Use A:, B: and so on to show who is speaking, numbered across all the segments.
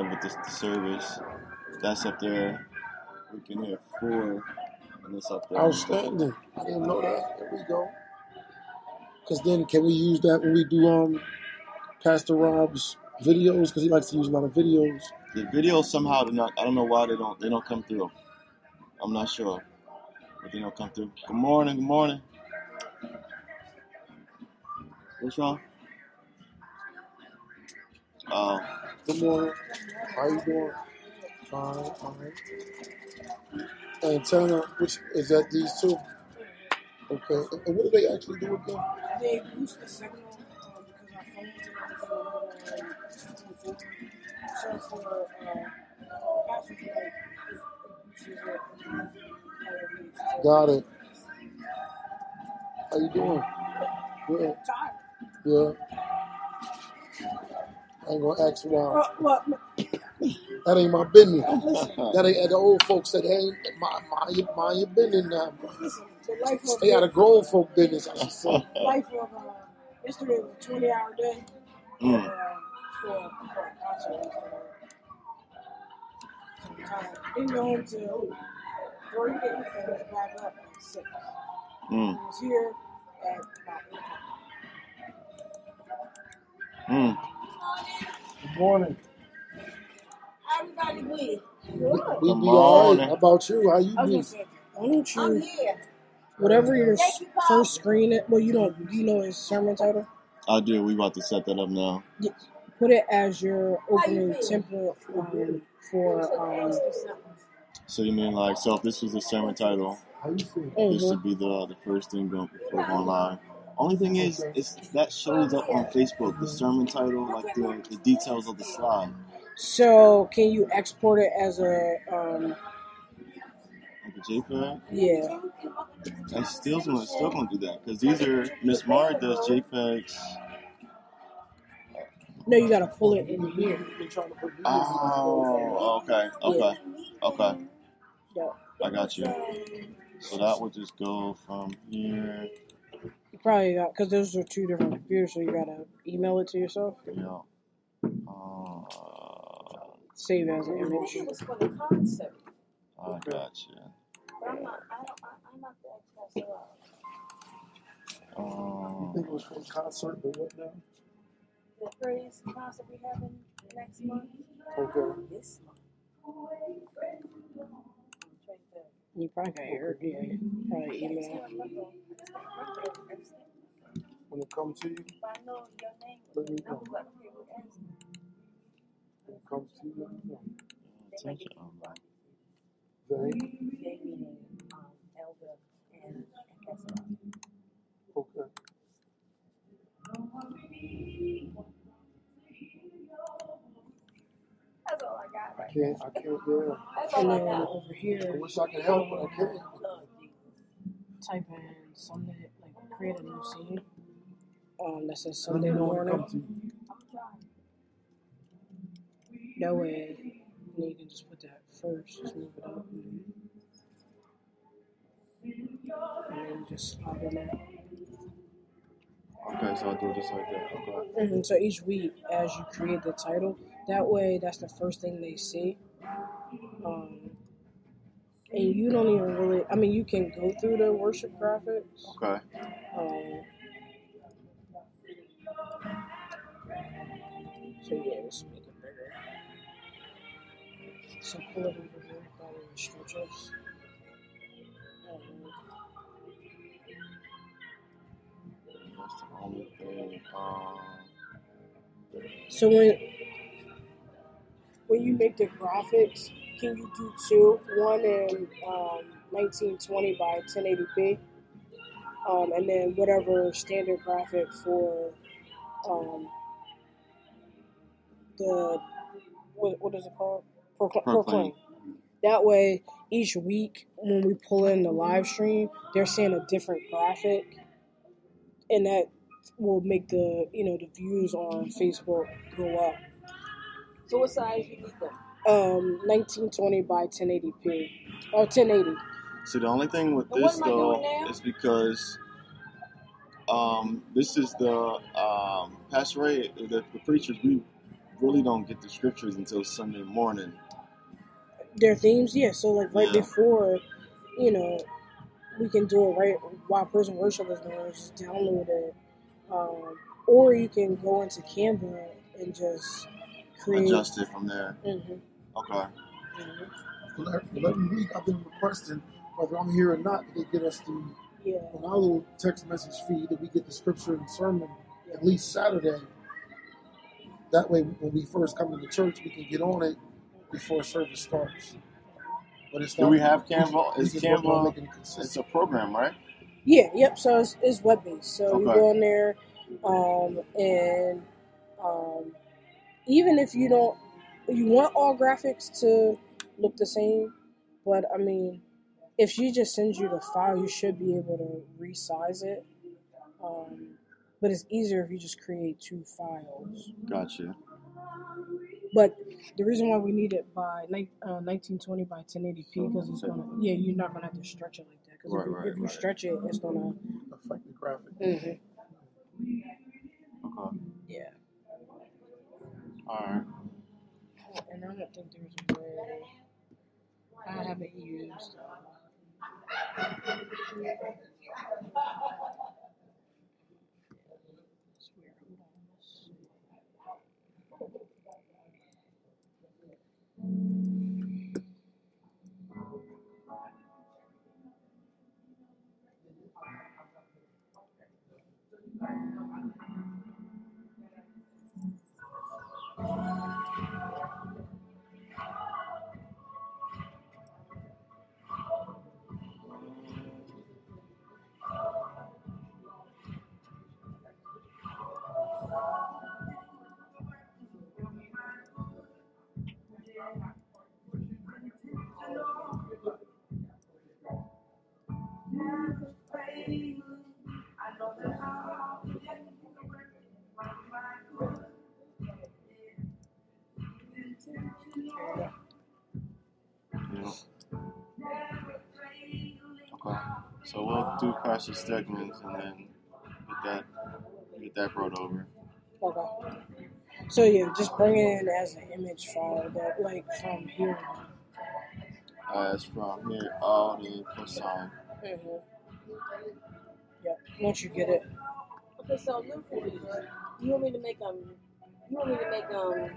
A: with the service. That's up there. We can hear four, and it's up there.
B: Outstanding. I didn't know that. There we go. Because then, can we use that when we do um Pastor Rob's videos? Because he likes to use a lot of videos.
A: The videos somehow do not. I don't know why they don't. They don't come through. I'm not sure, but they don't come through. Good morning. Good morning. What's wrong? Uh,
B: Good morning. How you doing? Fine, fine. And Turner, which is that these two? Okay. And what do they actually do again?
C: They boost the signal um, because our phones are 2.4. So for uh, passenger, it, it boosts it how it.
B: Got it. How you doing? Good.
C: Tired.
B: Yeah. I ain't gonna ask why.
C: Well, well,
B: That ain't my business. That ain't the old folks said, hey, mind, mind, your, mind your business now.
C: listen, the of,
B: Stay out of grown folk business, I should say.
C: life of uh, yesterday was a 20 hour day.
A: mm,
C: uh, for, for a concert. So Didn't go home till three and was back up at six.
A: mm,
C: I was here at about eight
A: mm.
B: Good morning.
C: Everybody be?
B: We,
C: Good.
B: we
A: Good
B: be all right.
A: morning.
B: How about you? How you
C: I was
B: be?
C: gonna why don't
D: I'm here.
C: whatever your
D: you,
C: first screen it, well, you don't, do you know his sermon title?
A: I do. We about to set that up now.
C: Yeah. Put it as your
D: How you
C: opening
D: feel?
C: template um, for, um,
A: So you mean like, so if this was the sermon title,
B: How you
A: this
C: mhm.
A: would be the the first thing going before going live. Only thing is, is that shows up on Facebook. The sermon title, like the the details of the slide,
C: so can you export it as a, um,
A: like the JPEG.
C: yeah.
A: I still gonna still gonna do that because these are Miss Mara does JPEGs.
C: No, you gotta pull it in here.
B: They trying to put videos
A: Oh, okay, okay, okay.
C: Yeah.
A: I got you. So that would just go from here.
C: You probably got because those are two different computers, so you gotta email it to yourself,
A: Yeah. Uh,
C: save as an image.
D: It was for the concert.
A: I got you.
D: But I'm not, I don't, I, I'm not the expert. So, uh,
B: You
A: Um,
B: think it was for a concert, but what now?
D: the praise concert we having next month.
B: Okay.
D: This month. I'm trying to-
C: You probably got your yeah, probably
D: Yeah, it's
C: email.
B: When it comes to you,
D: I know your name.
B: let me
D: I
B: know.
D: was like, okay, we'll ask.
B: When it comes to you, let me know.
A: attention. Um,
B: They,
D: They um, Elder and, and
B: okay.
D: That's all I got
B: I
D: right
B: can't, I can't, yeah.
D: That's
C: And
D: all I
C: then
D: got.
C: over here.
B: I
C: here,
B: wish I could help, but I can't.
D: Lord
C: type in Sunday, like create a new scene. Um, that says
B: Let
C: Sunday
B: me know when it
C: morning.
B: comes to you.
D: I'm trying.
C: That way, then you can just put that first. Just move it up, and then you just slide in there.
A: Okay, so I'll do it just like that. Okay.
C: And so each week, as you create the title, that way that's the first thing they see. Um, and you don't even really, I mean, you can go through the worship graphics.
A: Okay.
C: Um, so yeah, let's make it bigger. So pull it over here, probably stretch us. Um,
A: the thing. Um,
C: So when when you make the graphics, can you do two? One in um, 1920 by 1080p, um, and then whatever standard graphic for um, the what, what is it called? Procl-
A: Proclaim.
C: Proclaim. That way, each week when we pull in the live stream, they're seeing a different graphic, and that will make the you know the views on Facebook go up.
D: So what size you need them?
C: Um, 1920 by 1080p or 1080.
A: so the only thing with this though is because um, this is the um, Pastor Ray, the, the preachers. We really don't get the scriptures until Sunday morning.
C: Their themes, yeah. So like right
A: Yeah.
C: before, you know, we can do it right while prison worship is going. on, Just download it, um, or you can go into Canva and just create.
A: Adjust it from there.
C: Mhm,
A: Okay.
B: For every, for every week, I've been requesting, whether I'm here or not, that they get us the
C: Yeah,
B: on our little text message feed that we get the scripture and sermon at least Saturday. That way, when we first come into church, we can get on it before service starts. But it's
A: Do
B: not.
A: we have
B: we
A: Canva?
B: just- we
A: Is
B: just work on
A: Canva? It's a program, right?
C: yeah, yep. So it's, it's web based. So you go in there, um, and um, even if you don't, you want all graphics to look the same, but I mean, if she just sends you the file, you should be able to resize it. Um, but it's easier if you just create two files.
A: Gotcha.
C: But the reason why we need it by ni- uh, 1920 by 1080p because it's gonna, yeah, you're not gonna have to stretch it like that. Because
A: Right,
C: if, you-
A: right,
C: if you
A: right.
C: stretch it, it's gonna.
B: Affect the graphic.
C: Mhm.
A: Okay.
C: Yeah.
A: All right.
C: And I don't think there's a way. I haven't used. It's weird.
A: So we'll do Pastor segments and then get that get that brought over.
C: Okay. So yeah, just bring it in as an image file that like from here.
A: As from here all the plus sign.
C: Mm-hmm. Yep. Once you get it.
E: Okay, so I'm confused. You want me to make um, you want me to make um,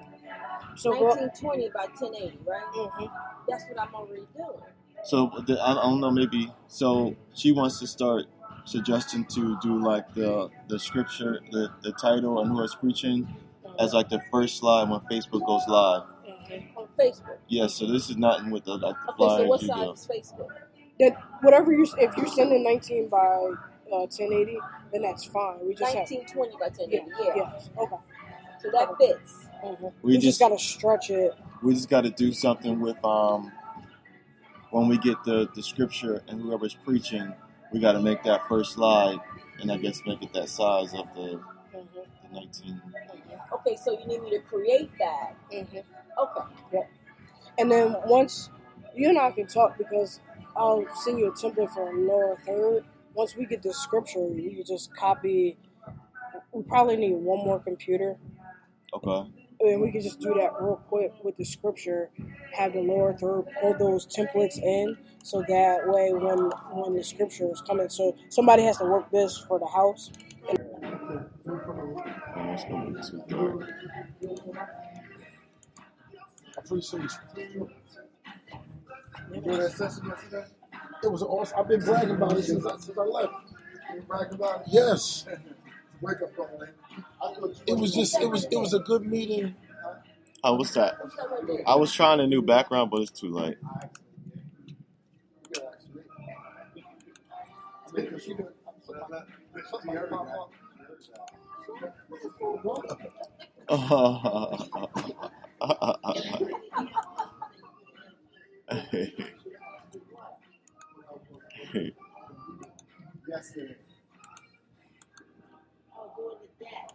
C: So
E: 1920 by 1080, right?
C: Mhm.
E: That's what I'm already doing.
A: So the, I I don't know maybe so she wants to start suggesting to do like the the scripture the, the title and who is preaching as like the first slide when Facebook goes live.
C: Mhm.
E: On Facebook.
A: Yeah, so this is not with the like the
E: Okay, so what
A: you
E: size
A: do.
E: is Facebook?
C: That whatever you if you're sending 19 by uh, 1080, then that's fine. We just have
E: 1920 by
C: yeah,
E: 1080. Yeah.
C: yeah. Okay.
E: So that fits.
C: Mhm.
A: We
C: you just
A: just
C: gotta stretch it.
A: we just got to do something with um when we get the the scripture and whoever's preaching, we got to make that first slide and I guess make it that size of the
C: Mhm.
A: the 19.
E: Okay, so you need me to create that.
C: Mhm.
E: Okay.
C: And then once you and I can talk because I'll send you a template for a lower third. Once we get the scripture, we can just copy. We probably need one more computer,
A: Okay.
C: And we can just do that real quick with the scripture. Have the lower third pull those templates in, so that way when when the scripture is coming, so somebody has to work this for the house.
A: It's gonna be too dark.
B: I appreciate you. You that session yesterday? It was awesome. I've been bragging about it since I, since I left. Yes. Wake up call, man. It was just it was it was a good meeting.
A: Oh, what's that? I was trying a new background, but it's too late.
B: Yes, sir.
E: Oh, doing it that.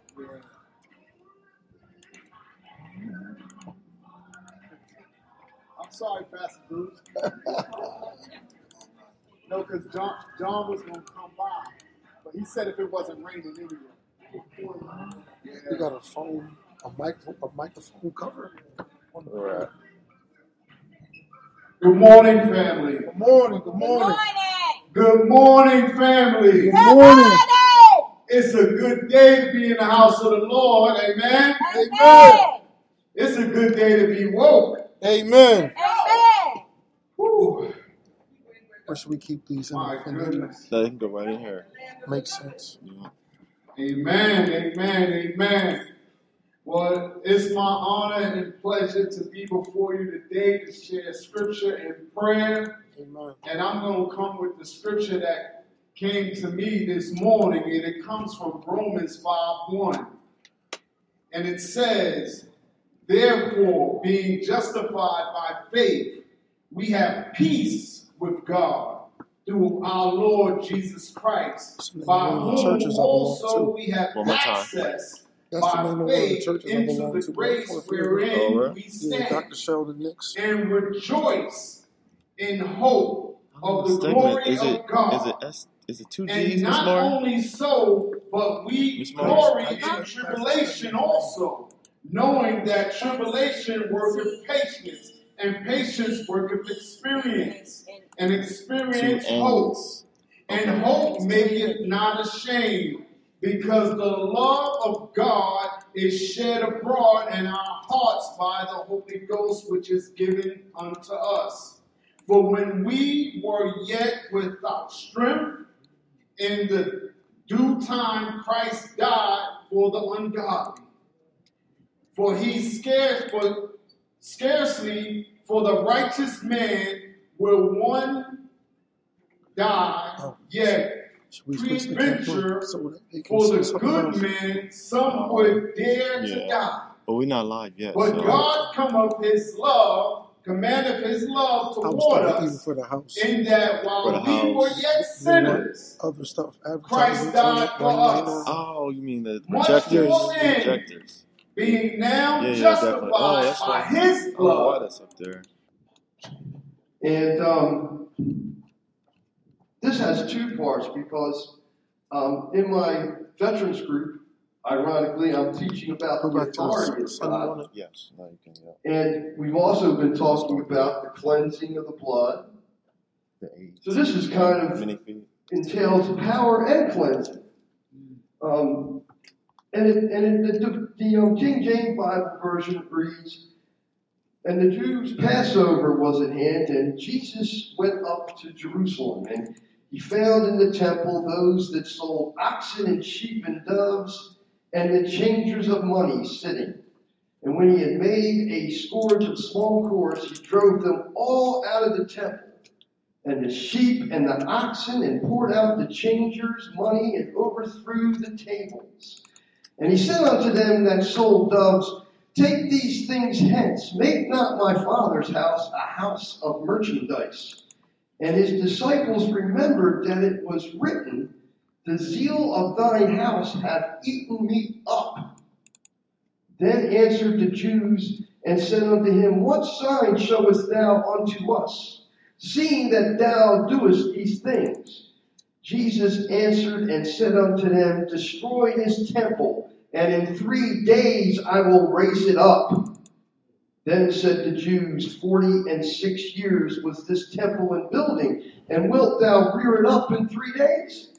F: I'm sorry, Pastor Bruce. no, because John, John was going to come by, but he said if it wasn't raining anyway.
B: We got a phone. a mic a microphone cover.
A: All right.
F: Good morning, family.
B: Good morning. Good
E: Good
B: morning.
E: morning.
F: Good morning, family.
E: Good
B: morning.
E: morning.
F: It's a good day to be in the house of the Lord. Amen.
E: Amen.
F: It's a good day to be woke.
B: Amen.
E: Amen.
F: Whew.
B: Or should we keep these in,
F: My
B: in here?
F: goodness.
A: That can go right in here.
B: Makes sense.
A: Yeah.
F: Amen, amen, amen. Well, it's my honor and pleasure to be before you today to share scripture and prayer.
B: Amen.
F: And I'm going to come with the scripture that came to me this morning, and it comes from Romans 5 1. And it says, Therefore, being justified by faith, we have peace with God through our Lord Jesus Christ, by
B: name of the
F: whom
B: churches I belong
F: also
B: to.
F: we have
A: One
F: access
B: That's
F: by
B: name of one of the
F: faith into the grace
B: Brother
F: wherein
A: All right.
F: we
B: Yeah,
F: stand
B: Dr. Sheldon Nix.
F: and rejoice in hope of the
A: Segment.
F: glory
A: Is it
F: of
A: is it
F: God.
A: S is it two
F: And
A: G's, Miss
F: not only so, but we glory in tribulation also, knowing that tribulation worketh patience, and patience worketh experience, and experience hope. And hope maketh not ashamed, because the love of God is shed abroad in our hearts by the Holy Ghost, which is given unto us. For when we were yet without strength, in the due time Christ died for the ungodly. For he scarce for scarcely for the righteous man will one die,
B: Oh.
F: yet
B: Should we switch the camera
F: Preadventure
B: so that he can
F: for the good man some would dare to
A: Yeah.
F: die.
A: But we're not live yet.
F: But
A: So
F: God come of his love, commanded his love
B: I was
F: toward
B: even
F: us,
B: for the house.
F: in that
A: For
F: while
A: the
F: we were yet
B: They want
F: sinners,
B: other stuff
F: Christ
B: advertising
F: died for us.
B: now.
A: Oh, you mean the
F: Much
A: projectors?
F: more
A: The
F: then.
A: projectors.
F: Being now
A: Yeah, yeah,
F: justified
A: definitely. Oh,
F: by
A: why.
F: his
A: I don't know why
F: blood.
A: that's up there.
G: And um, this has two parts because um, in my veterans group, ironically, I'm teaching about the
B: back to
G: authority of God.
A: Yes. Now you can. Yeah.
G: And we've also been talking about the cleansing of the blood.
A: The.
G: So this is kind of entails power and cleansing. Um, and it, and it, the, the King James Bible version reads, And the Jews' Passover was at hand, and Jesus went up to Jerusalem, and he found in the temple those that sold oxen and sheep and doves, and the changers of money sitting. And when he had made a scourge of small cords, he drove them all out of the temple and the sheep and the oxen, and poured out the changers' money, and overthrew the tables. And he said unto them that sold doves, Take these things hence, make not my father's house a house of merchandise. And his disciples remembered that it was written, The zeal of thine house hath eaten me up. Then answered the Jews and said unto him, What sign showest thou unto us? seeing that thou doest these things. Jesus answered and said unto them, Destroy this temple, and in three days I will raise it up. Then said the Jews, Forty and six years was this temple in building, and wilt thou rear it up in three days?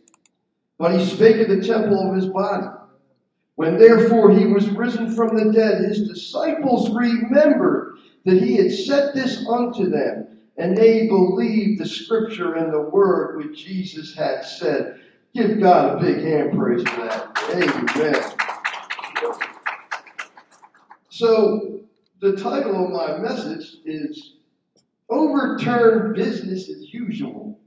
G: But he spake of the temple of his body. When therefore he was risen from the dead, his disciples remembered that he had said this unto them. And they believed the scripture and the word which Jesus had said. Give God a big hand praise for that. Amen. So, the title of my message is Overturn Business as Usual.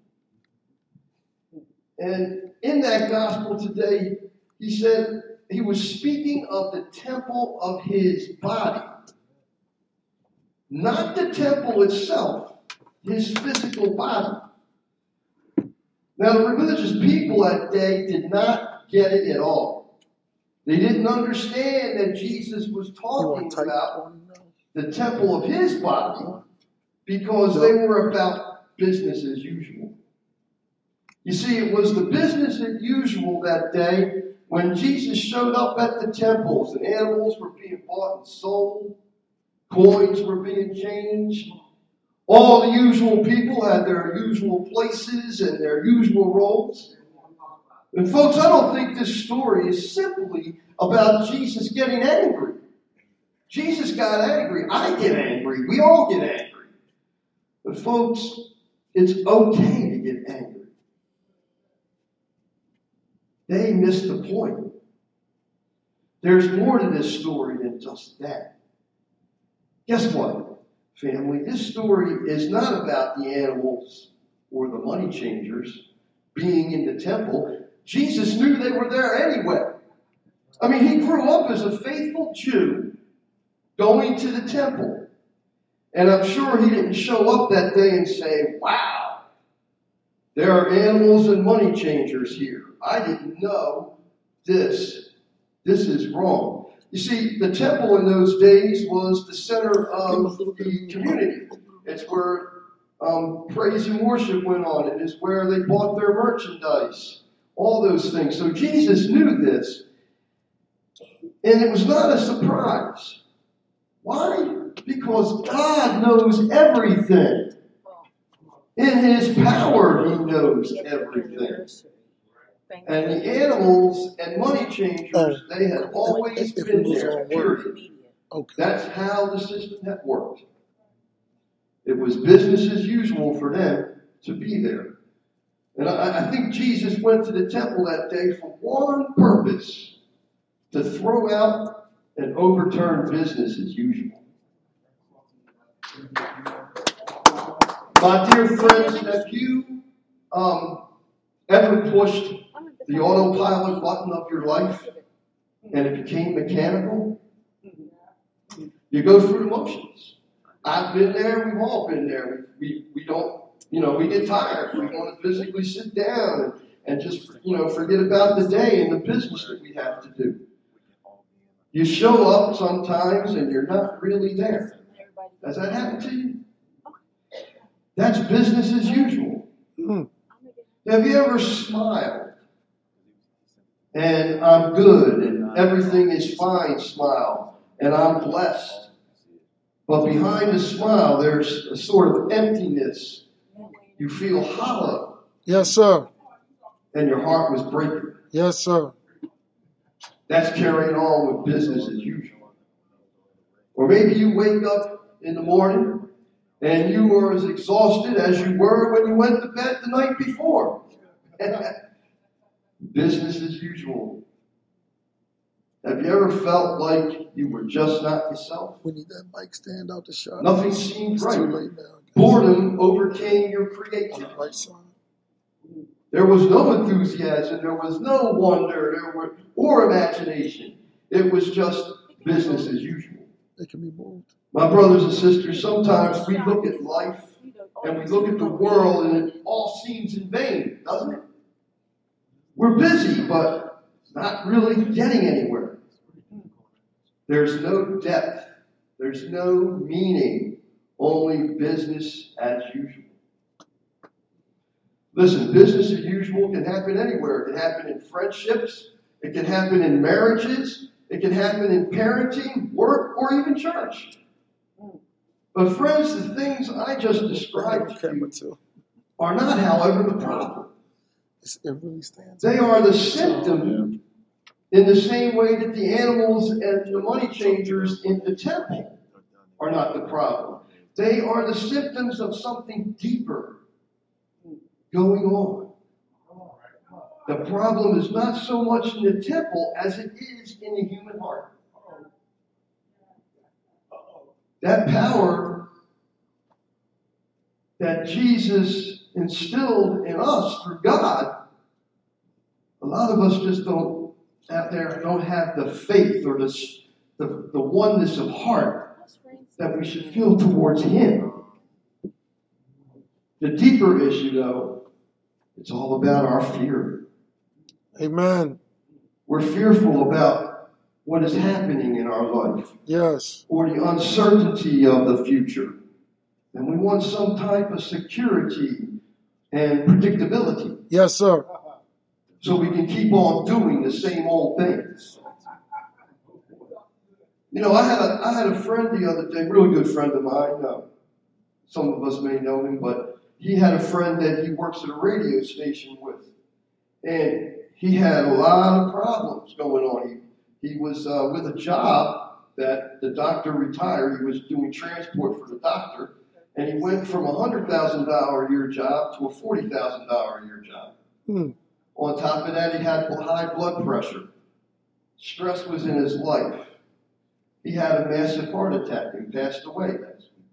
G: And in that gospel today, he said he was speaking of the temple of his body, not the temple itself his physical body. Now, the religious people that day did not get it at all. They didn't understand that Jesus was talking
B: want to type
G: about
B: on it now?
G: the temple of his body because they were about business as usual. You see, it was the business as usual that day when Jesus showed up at the temples and animals were being bought and sold, coins were being changed, all the usual people had their usual places and their usual roles. And folks, I don't think this story is simply about Jesus getting angry. Jesus got angry. I get angry. We all get angry. But folks, it's okay to get angry. They missed the point. There's more to this story than just that. Guess what, family? This story is not about the animals or the money changers being in the temple. Jesus knew they were there anyway. I mean, he grew up as a faithful Jew going to the temple. And I'm sure he didn't show up that day and say, Wow, there are animals and money changers here. I didn't know this. This is wrong. You see, the temple in those days was the center of the community. It's where um, praise and worship went on. It is where they bought their merchandise. All those things. So Jesus knew this. And it was not a surprise. Why? Because God knows everything. In His power, He knows everything. And the animals and money changers, they had always been there, period. That's how the system had worked. It was business as usual for them to be there. And I, I think Jesus went to the temple that day for one purpose to throw out and overturn business as usual. My dear friends, have you um, ever pushed the autopilot button of your life and it became mechanical? You go through the motions. I've been there, we've all been there. We, we don't, you know, we get tired. We want to physically sit down and, and just, you know, forget about the day and the business that we have to do. You show up sometimes and you're not really there. Has that happened to you? That's business as usual. Have you ever smiled? And I'm good and everything is fine, smile, and I'm blessed. But behind the smile, there's a sort of emptiness. You feel hollow,
B: Yes, sir.
G: and your heart was breaking.
B: Yes, sir.
G: That's carrying on with business as usual. Or maybe you wake up in the morning and you are as exhausted as you were when you went to bed the night before. business as usual. Have you ever felt like you were just not yourself?
B: We need that mic stand out the shot.
G: Nothing seems
B: It's too
G: right.
B: late now.
G: Boredom overcame your creativity. There was no enthusiasm, there was no wonder, there were, or imagination. It was just business as usual.
B: They can be moved.
G: My brothers and sisters, sometimes we look at life and we look at the world and it all seems in vain, doesn't it? We're busy, but not really getting anywhere. There's no depth, there's no meaning, only business as usual. Listen, business as usual can happen anywhere. It can happen in friendships, it can happen in marriages, it can happen in parenting, work, or even church. But, friends, the things I just described to you are not, however, the problem. They are the symptom in the same way that the animals and the money changers in the temple are not the problem. They are the symptoms of something deeper going on. The problem is not so much in the temple as it is in the human heart. That power that Jesus instilled in us through God, a lot of us just don't out there don't have the faith or the, the, the oneness of heart that we should feel towards Him. The deeper issue, though, it's all about our fear.
B: Amen.
G: We're fearful about what is happening in our life
B: Yes.
G: or the uncertainty of the future. And we want some type of security and predictability.
B: Yes, sir.
G: so we can keep on doing the same old things. You know, I had a I had a friend the other day, really good friend of mine. Uh, some of us may know him, but he had a friend that he works at a radio station with, and he had a lot of problems going on. He he was uh, with a job that the doctor retired. He was doing transport for the doctor, and he went from a hundred thousand dollar a year job to a forty thousand dollar a year job.
B: Hmm.
G: On top of that, he had high blood pressure. Stress was in his life. He had a massive heart attack and passed away last week.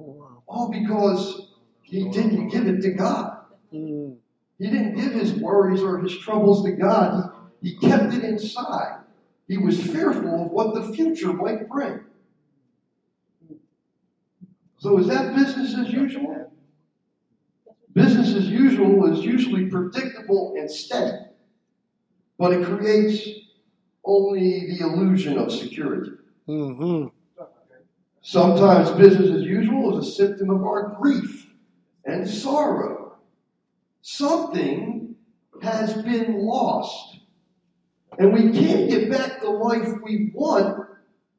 B: Oh.
G: All because he didn't give it to God. He didn't give his worries or his troubles to God. He, he kept it inside. He was fearful of what the future might bring. So is that business as usual? Business as usual is usually predictable and steady, but it creates only the illusion of security.
B: Mm-hmm.
G: Sometimes business as usual is a symptom of our grief and sorrow. Something has been lost, and we can't get back the life we want,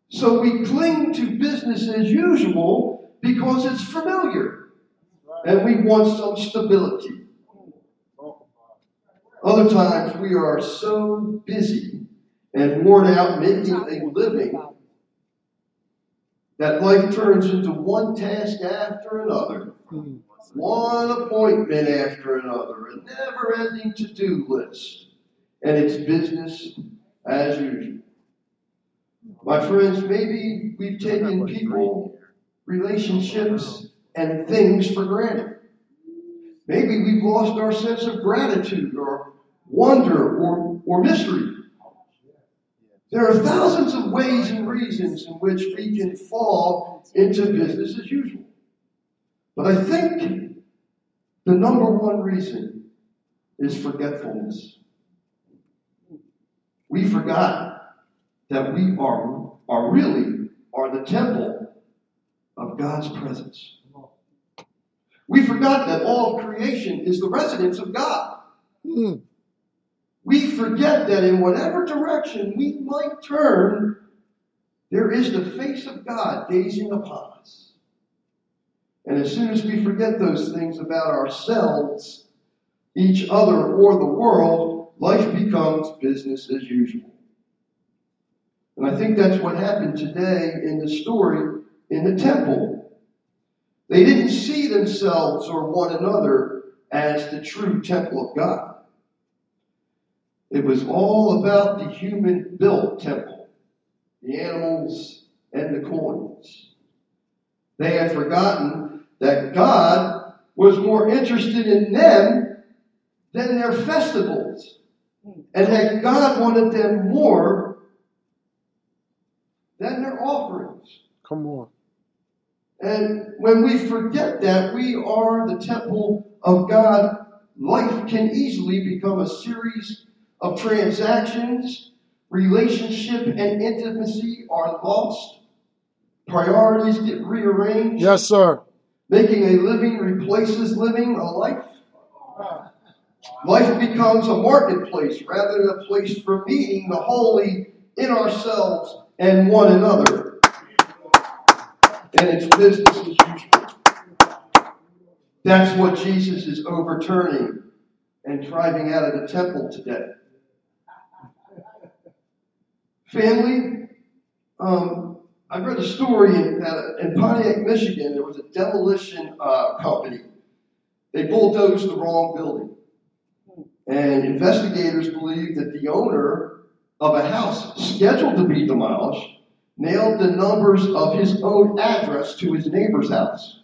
G: so we cling to business as usual because it's familiar and we want some stability. Other times we are so busy and worn out making a living that life turns into one task after another, one appointment after another, a never ending to do list. And it's business as usual. My friends, maybe we've taken people, relationships, and things for granted. Maybe we've lost our sense of gratitude or wonder or, or mystery. There are thousands of ways and reasons in which we can fall into business as usual. But I think the number one reason is forgetfulness. We forgot that we are, are really are the temple of God's presence. We forgot that all creation is the residence of God.
B: Mm.
G: We forget that in whatever direction we might turn, there is the face of God gazing upon us. And as soon as we forget those things about ourselves, each other, or the world, life becomes business as usual. And I think that's what happened today in the story in the temple. They didn't see themselves or one another as the true temple of God. It was all about the human built temple, the animals and the coins. They had forgotten that God was more interested in them than their festivals, and that God wanted them more than their offerings.
B: Come on.
G: And when we forget that we are the temple of God, life can easily become a series of transactions, relationship and intimacy are lost, priorities get rearranged,
B: Yes, sir.
G: making a living replaces living a life. Life becomes a marketplace rather than a place for meeting the holy in ourselves and one another. And it's business as usual. That's what Jesus is overturning and driving out of the temple today. Family, um, I read a story in, that in Pontiac, Michigan. There was a demolition uh, company. They bulldozed the wrong building. And investigators believe that the owner of a house scheduled to be demolished nailed the numbers of his own address to his neighbor's house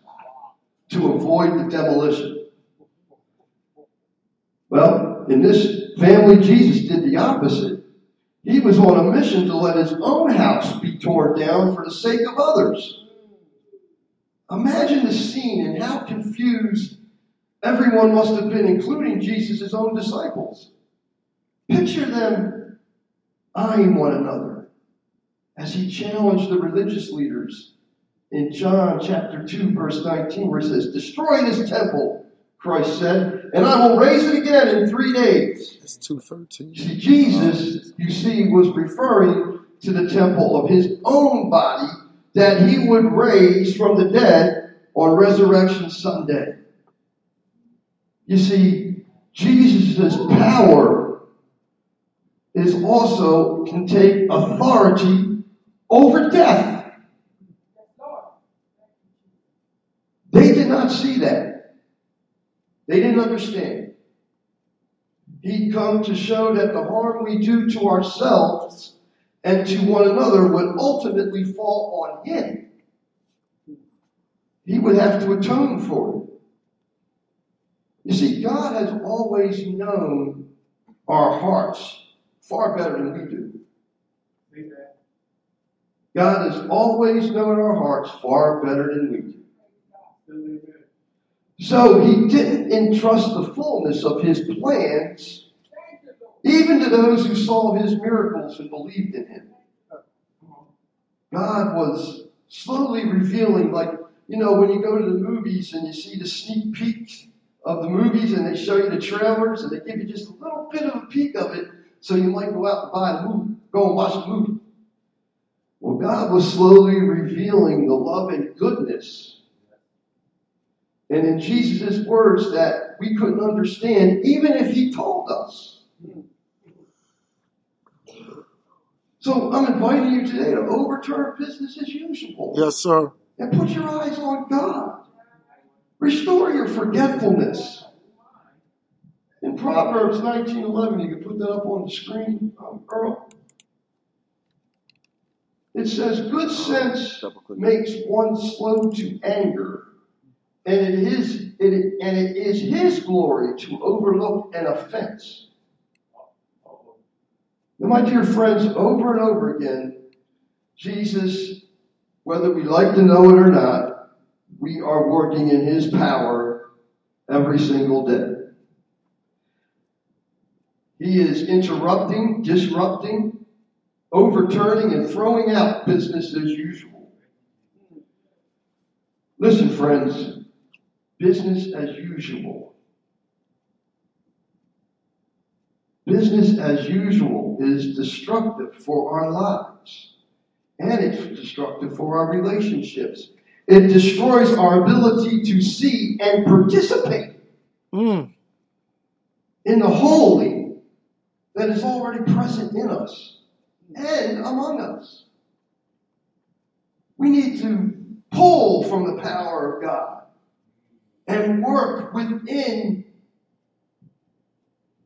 G: to avoid the demolition. Well, in this family, Jesus did the opposite. He was on a mission to let his own house be torn down for the sake of others. Imagine the scene and how confused everyone must have been, including Jesus' own disciples. Picture them eyeing one another as he challenged the religious leaders in John chapter 2, verse 19, where it says, Destroy this temple, Christ said, and I will raise it again in three days.
B: It's two thirteen.
G: See, Jesus, you see, was referring to the temple of his own body that he would raise from the dead on Resurrection Sunday. You see, Jesus' power is also can take authority over death. They did not see that. They didn't understand. He'd come to show that the harm we do to ourselves and to one another would ultimately fall on him. He would have to atone for it. You see, God has always known our hearts far better than we do. God has always known our hearts far better than we do. So he didn't entrust the fullness of his plans even to those who saw his miracles and believed in him. God was slowly revealing, like, you know, when you go to the movies and you see the sneak peeks of the movies and they show you the trailers and they give you just a little bit of a peek of it so you might go out and buy the movie, go and watch the movie. Well, God was slowly revealing the love and goodness. And in Jesus' words that we couldn't understand, even if He told us. So I'm inviting you today to overturn business as usual.
B: Yes, sir.
G: And put your eyes on God. Restore your forgetfulness. In Proverbs 19:11, you can put that up on the screen, um, Earl. It says, "Good sense makes one slow to anger, and it is it, and it is His glory to overlook an offense." And my dear friends, over and over again, Jesus, whether we like to know it or not, we are working in His power every single day. He is interrupting, disrupting, overturning, and throwing out business as usual. Listen, friends, business as usual. Business as usual is destructive for our lives, and it's destructive for our relationships. It destroys our ability to see and participate
B: Mm.
G: in the holy that is already present in us and among us. We need to pull from the power of God and work within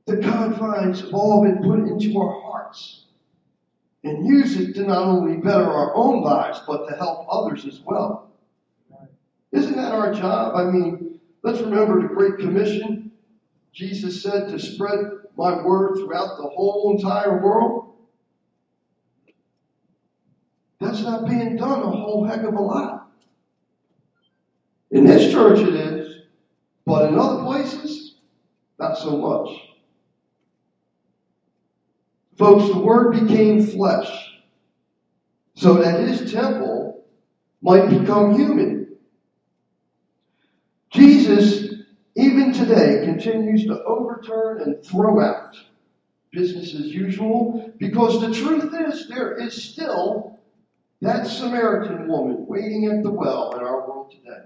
G: the confines of all been put into our hearts and use it to not only better our own lives but to help others as well. Isn't that our job? I mean, let's remember the Great Commission. Jesus said to spread my word throughout the whole entire world. That's not being done a whole heck of a lot. In this church it is, but in other places, not so much. Folks, the Word became flesh so that His temple might become human. Jesus, even today, continues to overturn and throw out business as usual because the truth is there is still that Samaritan woman waiting at the well in our world today.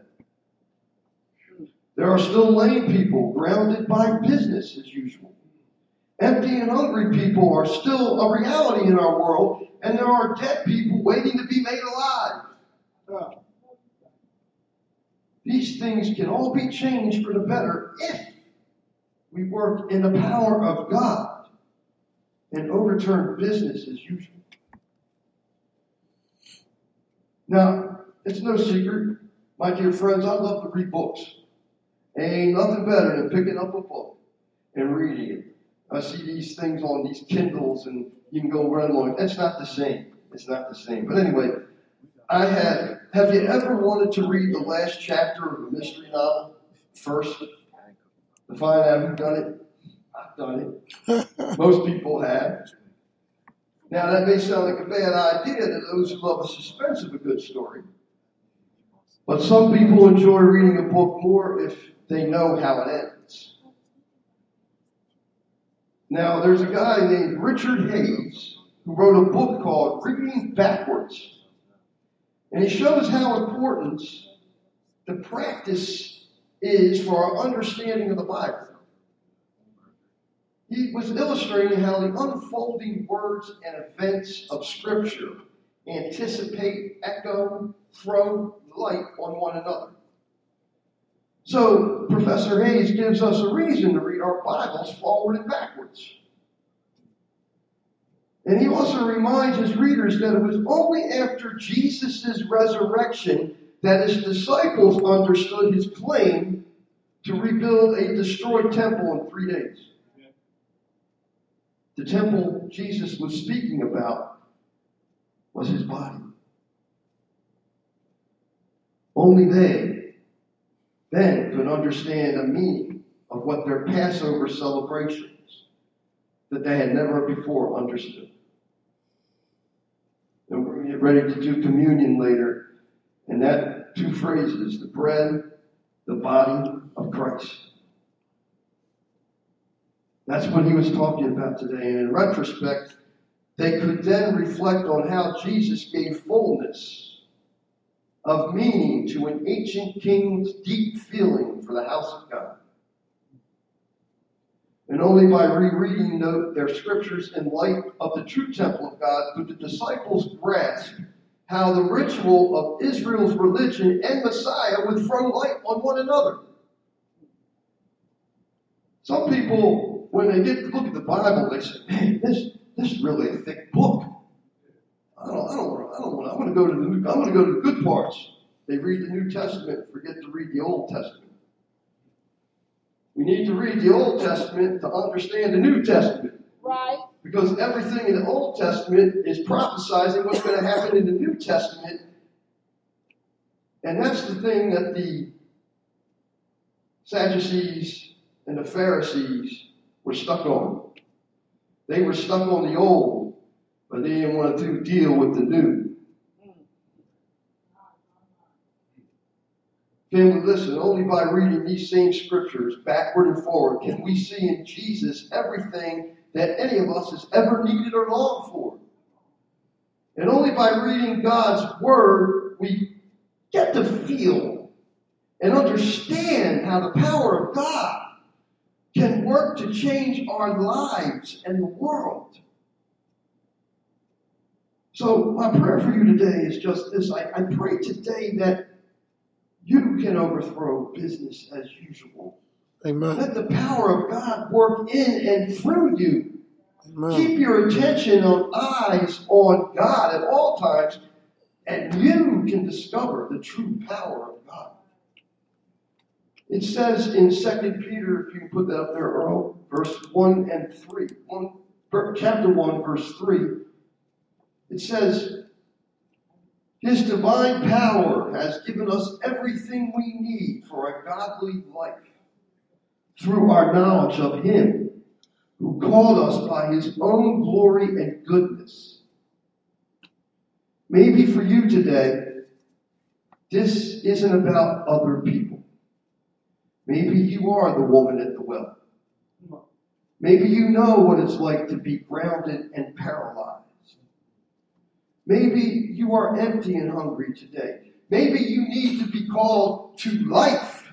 G: There are still lame people grounded by business as usual. Empty and hungry people are still a reality in our world, and there are dead people waiting to be made alive. These things can all be changed for the better if we work in the power of God and overturn business as usual. Now, it's no secret, my dear friends, I love to read books. Ain't nothing better than picking up a book and reading it. I see these things on these Kindles and you can go run on. It's not the same. It's not the same. But anyway, I had, have you ever wanted to read the last chapter of a mystery novel first? To find out who done it? I've done it. Most people have. Now, that may sound like a bad idea to those who love the suspense of a good story. But some people enjoy reading a book more if they know how it ends. Now, there's a guy named Richard Hays who wrote a book called Reading Backwards. And he shows how important the practice is for our understanding of the Bible. He was illustrating how the unfolding words and events of Scripture anticipate, echo, throw light on one another. So, Professor Hays gives us a reason to read our Bibles forward and backwards. And he also reminds his readers that it was only after Jesus' resurrection that his disciples understood his claim to rebuild a destroyed temple in three days. The temple Jesus was speaking about was his body. Only they then could understand the meaning of what their Passover celebrations that they had never before understood. And we're get ready to do communion later. And that two phrases the bread, the body of Christ. That's what he was talking about today. And in retrospect, they could then reflect on how Jesus gave fullness of meaning to an ancient king's deep feeling for the house of God. And only by rereading the, their scriptures in light of the true temple of God could the disciples grasp how the ritual of Israel's religion and Messiah would throw light on one another. Some people, when they to look at the Bible, they say, "Man, this this is really a thick book. I don't, I don't, want, I don't want. I want to go to the. New, I want to go to the good parts." They read the New Testament, forget to read the Old Testament. We need to read the Old Testament to understand the New Testament.
E: Right.
G: Because everything in the Old Testament is prophesizing what's going to happen in the New Testament. And that's the thing that the Sadducees and the Pharisees were stuck on. They were stuck on the old, but they didn't want to deal with the new. Family, listen, only by reading these same scriptures backward and forward can we see in Jesus everything that any of us has ever needed or longed for. And only by reading God's Word we get to feel and understand how the power of God can work to change our lives and the world. So, my prayer for you today is just this I, I pray today that you can overthrow business as usual.
B: Amen.
G: Let the power of God work in and through you.
B: Amen.
G: Keep your attention on eyes on God at all times, and you can discover the true power of God. It says in 2 Peter, if you can put that up there, Earl, verse 1 and 3. One, chapter 1, verse 3. It says, His divine power has given us everything we need for a godly life through our knowledge of Him who called us by His own glory and goodness. Maybe for you today, this isn't about other people. Maybe you are the woman at the well. Maybe you know what it's like to be grounded and paralyzed. Maybe you are empty and hungry today. Maybe you need to be called to life.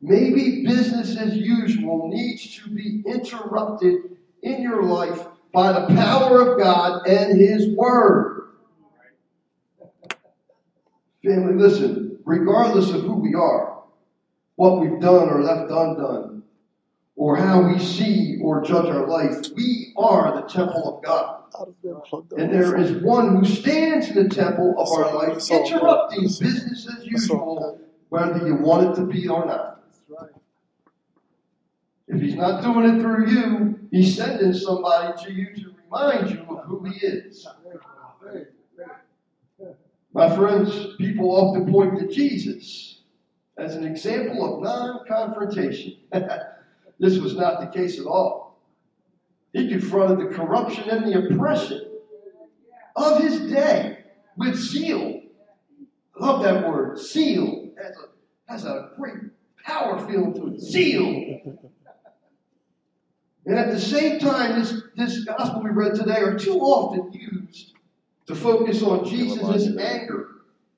G: Maybe business as usual needs to be interrupted in your life by the power of God and His Word. Family, listen, regardless of who we are, what we've done or left undone, or how we see or judge our life, we are the temple of God. And there is one who stands in the temple of our life, interrupting business as usual, whether you want it to be or not. If he's not doing it through you, he's sending somebody to you to remind you of who he is. My friends, people often point to Jesus as an example of non confrontation. this was not the case at all. He confronted the corruption and the oppression of his day with zeal. I love that word, zeal. Has a, has a great power filled with zeal. And at the same time, this, this gospel we read today are too often used to focus on Jesus' anger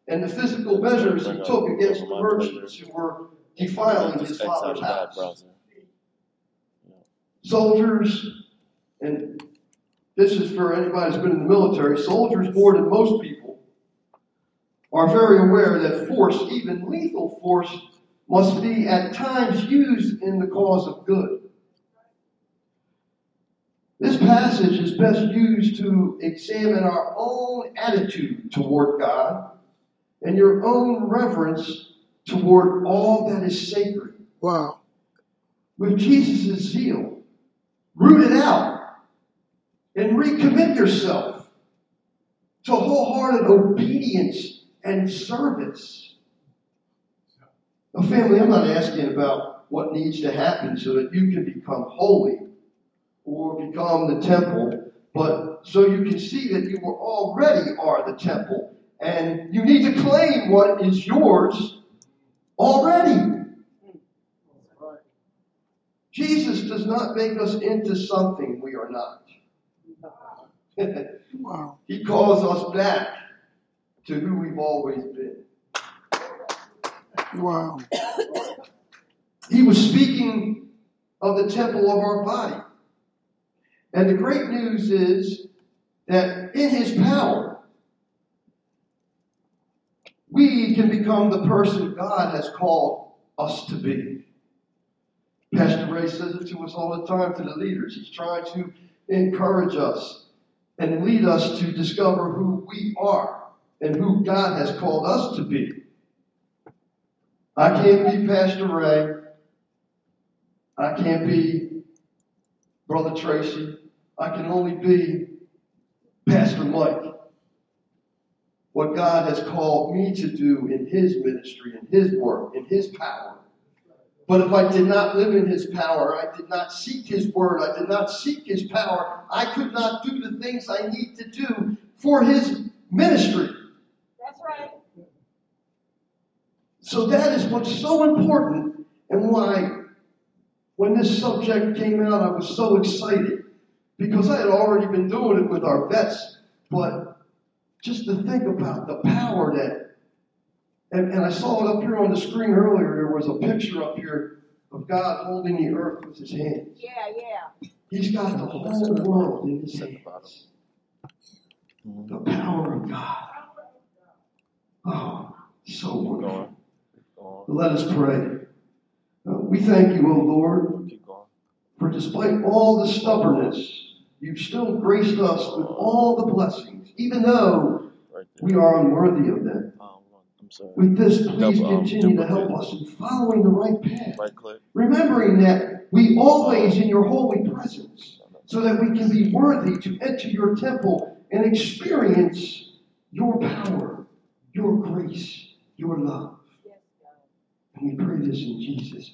G: and the physical measures he took against the merchants who were defiling his father's house. Soldiers, and this is for anybody that's been in the military, soldiers more than most people are very aware that force, even lethal force, must be at times used in the cause of good. This passage is best used to examine our own attitude toward God and your own reverence toward all that is sacred.
B: Wow.
G: With Jesus' zeal, rooted out and recommit yourself to wholehearted obedience and service. Now, family, I'm not asking about what needs to happen so that you can become holy or become the temple, but so you can see that you already are the temple and you need to claim what is yours already. Jesus does not make us into something we are not.
B: Wow.
G: he calls us back to who we've always been.
B: Wow.
G: He was speaking of the temple of our body. And the great news is that in his power, we can become the person God has called us to be. Pastor Ray says it to us all the time to the leaders. He's trying to encourage us and lead us to discover who we are and who God has called us to be. I can't be Pastor Ray. I can't be Brother Tracy. I can only be Pastor Mike. What God has called me to do in His ministry, in His work, in His power. But if I did not live in His power, I did not seek His word, I did not seek His power, I could not do the things I need to do for His ministry.
E: That's right.
G: So that is what's so important and why when this subject came out, I was so excited because I had already been doing it with our vets. But just to think about the power that, and, and I saw it up here on the screen earlier, there was a picture up here of God holding the earth with his hands.
E: Yeah, yeah.
G: He's got the whole world in his
A: At the bottom.
G: hands. The power of God. Oh, so wonderful.
A: going. Keep going.
G: Let us pray. Uh, we thank you, O Lord, for despite all the stubbornness, you've still graced us with all the blessings, even though we are unworthy of them.
A: I'm sorry.
G: With this, please
A: Double, um,
G: continue to
A: duplicate.
G: help us in following the right path,
A: Right click.
G: remembering that we always in your holy presence, so that we can be worthy to enter your temple and experience your power, your grace, your love.
E: Yes, God.
G: And we pray this in Jesus'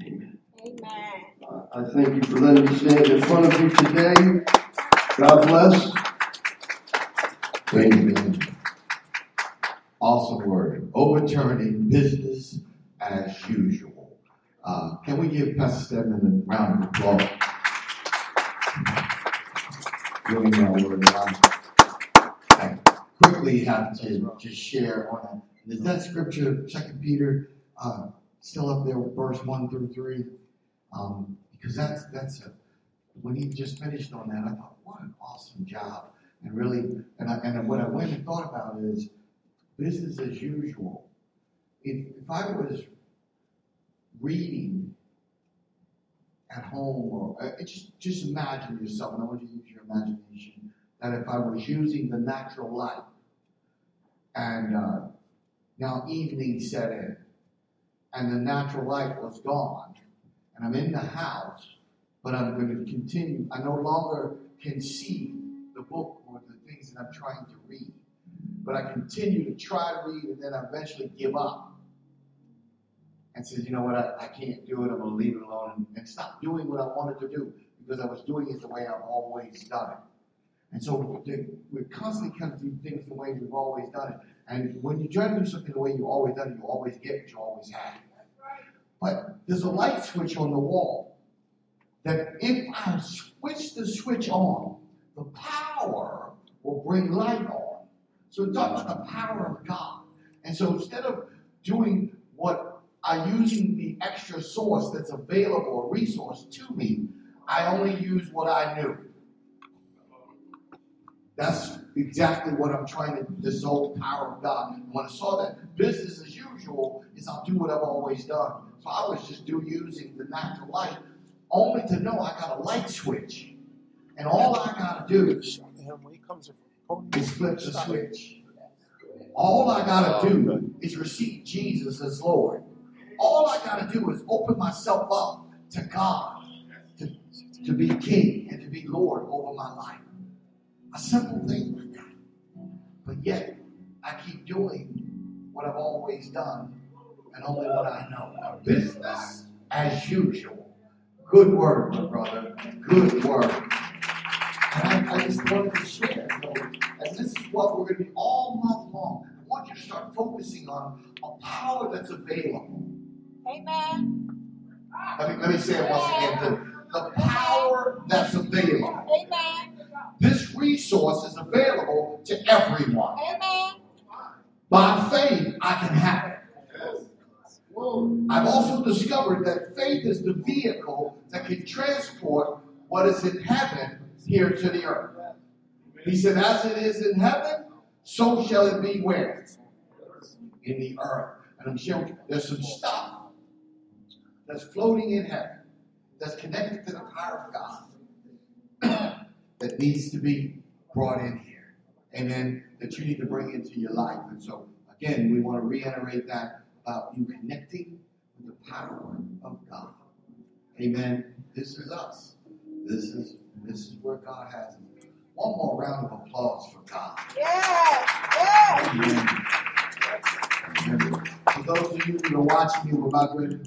G: name. Amen.
E: Amen.
G: I thank you for letting me stand in front of you today. God bless.
H: Amen. Awesome word. Overturning business as usual. Uh, can we give Pastor Stedman a round of applause? Doing that word. I, I quickly have to just share on that. Is that scripture, Second Peter, uh, still up there, verse one through three? Um, because that's that's a when he just finished on that, I thought, what an awesome job. And really, and, I, and what I went and thought about is business as usual. If, if I was reading at home, or uh, just just imagine yourself, and I want you to use your imagination, that if I was using the natural light, and uh, now evening set in, and the natural light was gone, and I'm in the house, but I'm going to continue. I no longer can see the book or the things that I'm trying to read, but I continue to try to read, and then I eventually give up and says, you know what, I, I can't do it. I'm going to leave it alone and, stop doing what I wanted to do because I was doing it the way I've always done it. And so we're constantly kind of doing things the way we've always done it. And when you try to do something the way you've always done it, you always get what you always have. But there's a light switch on the wall that if I switch the switch on, the power will bring light on. So it's talking about the power of God. And so instead of doing what I using the extra source that's available, a resource to me, I only use what I knew. That's exactly what I'm trying to dissolve the power of God. And when I saw that business as usual is I'll do what I've always done. So I was just do using the natural light, only to know I got a light switch. And all I gotta do is flip the switch. All I gotta do is receive Jesus as Lord. All I gotta do is open myself up to God to, to be king and to be Lord over my life. A simple thing like that. But yet, I keep doing what I've always done and only what I know. Business as usual. Good word, my brother. Good word. And I, I just wanted to share. And this is what we're going to be all month long. I want you to start focusing on a power that's available.
E: Amen.
H: Let me, let me say it once again. The, the power that's available.
E: Amen.
H: This resource is available to everyone.
E: Amen.
H: By faith, I can have it. I've also discovered that faith is the vehicle that can transport what is in heaven here to the earth. He said, As it is in heaven, so shall it be where? In the earth. And I'm showing there's some stuff that's floating in heaven that's connected to the power of God that needs to be brought in here. Amen. That you need to bring into your life. And so, again, we want to reiterate that about you connecting with the power of God. Amen. This is us. This is this is where God has us. One more round of applause for God.
E: Yes. Yes.
H: Amen. For those of you who are watching me, we're about ready to